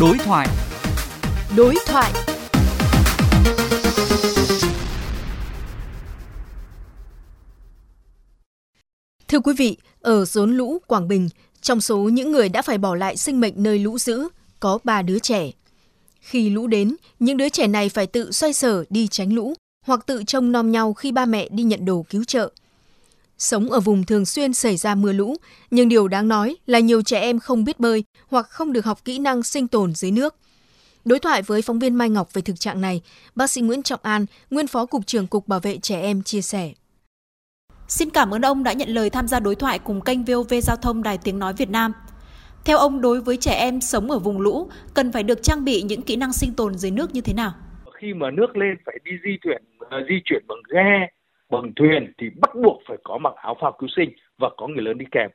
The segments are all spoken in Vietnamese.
Đối thoại. Đối thoại. Thưa quý vị, ở rốn lũ Quảng Bình, trong số những người đã phải bỏ lại sinh mệnh nơi lũ dữ, có 3 đứa trẻ. Khi lũ đến, những đứa trẻ này phải tự xoay sở đi tránh lũ hoặc tự trông nom nhau khi ba mẹ đi nhận đồ cứu trợ. Sống ở vùng thường xuyên xảy ra mưa lũ, nhưng điều đáng nói là nhiều trẻ em không biết bơi hoặc không được học kỹ năng sinh tồn dưới nước. Đối thoại với phóng viên Mai Ngọc về thực trạng này, bác sĩ Nguyễn Trọng An, nguyên phó cục trưởng Cục Bảo vệ trẻ em chia sẻ. Xin cảm ơn ông đã nhận lời tham gia đối thoại cùng kênh VOV Giao thông Đài Tiếng Nói Việt Nam. Theo ông, đối với trẻ em sống ở vùng lũ, cần phải được trang bị những kỹ năng sinh tồn dưới nước như thế nào? Khi mà nước lên phải đi di chuyển, uh, di chuyển bằng ghe, bằng thuyền thì bắt buộc phải có mặc áo phao cứu sinh và có người lớn đi kèm.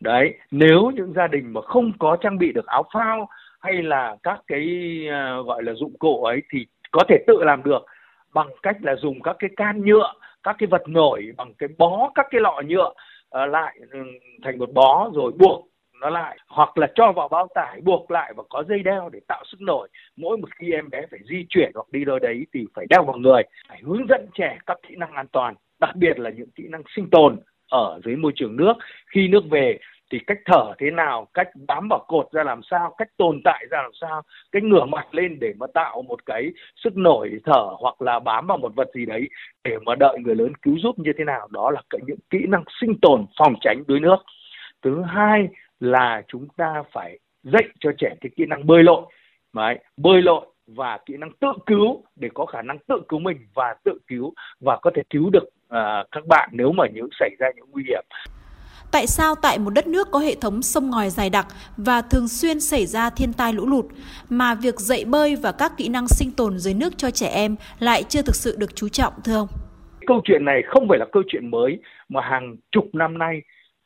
Đấy, nếu những gia đình mà không có trang bị được áo phao hay là các cái uh, gọi là dụng cụ ấy thì có thể tự làm được bằng cách là dùng các cái can nhựa các cái vật nổi bằng cái bó các cái lọ nhựa uh, lại ừ, thành một bó rồi buộc nó lại, hoặc là cho vào bao tải, buộc lại và có dây đeo để tạo sức nổi. Mỗi một khi em bé phải di chuyển hoặc đi đâu đấy thì phải đeo vào người, phải hướng dẫn trẻ các kỹ năng an toàn, đặc biệt là những kỹ năng sinh tồn ở dưới môi trường nước. Khi nước về thì cách thở thế nào, cách bám vào cột ra làm sao, cách tồn tại ra làm sao, cách ngửa mặt lên để mà tạo một cái sức nổi thở hoặc là bám vào một vật gì đấy để mà đợi người lớn cứu giúp như thế nào. Đó là những kỹ năng sinh tồn phòng tránh đuối nước. Thứ hai là chúng ta phải dạy cho trẻ cái kỹ năng bơi lội Đấy, bơi lội và kỹ năng tự cứu để có khả năng tự cứu mình và tự cứu và có thể cứu được uh, các bạn nếu mà những xảy ra những nguy hiểm Tại sao tại một đất nước có hệ thống sông ngòi dài đặc và thường xuyên xảy ra thiên tai lũ lụt mà việc dạy bơi và các kỹ năng sinh tồn dưới nước cho trẻ em lại chưa thực sự được chú trọng thưa ông? Câu chuyện này không phải là câu chuyện mới mà hàng chục năm nay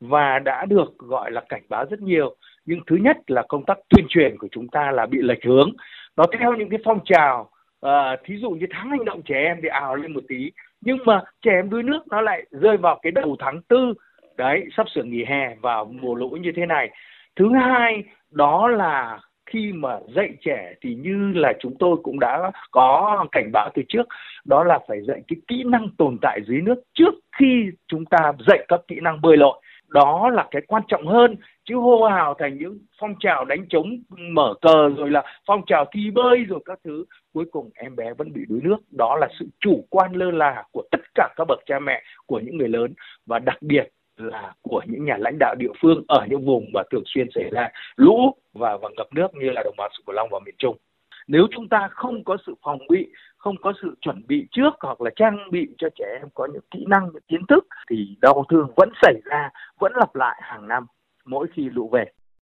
và đã được gọi là cảnh báo rất nhiều. Nhưng thứ nhất là công tác tuyên truyền của chúng ta là bị lệch hướng. Nó theo những cái phong trào à, thí dụ như tháng hành động trẻ em thì ào lên một tí nhưng mà trẻ em đuối nước nó lại rơi vào cái đầu tháng tư đấy sắp sửa nghỉ hè vào mùa lũ như thế này thứ hai đó là khi mà dạy trẻ thì như là chúng tôi cũng đã có cảnh báo từ trước đó là phải dạy cái kỹ năng tồn tại dưới nước trước khi chúng ta dạy các kỹ năng bơi lội đó là cái quan trọng hơn, chứ hô hào thành những phong trào đánh trống mở cờ rồi là phong trào thi bơi rồi các thứ. Cuối cùng em bé vẫn bị đuối nước. Đó là sự chủ quan lơ là của tất cả các bậc cha mẹ, của những người lớn và đặc biệt là của những nhà lãnh đạo địa phương ở những vùng mà thường xuyên xảy ra lũ và và ngập nước như là đồng bằng sông cửu long và miền trung nếu chúng ta không có sự phòng bị, không có sự chuẩn bị trước hoặc là trang bị cho trẻ em có những kỹ năng, những kiến thức, thì đau thương vẫn xảy ra, vẫn lặp lại hàng năm, mỗi khi lũ về.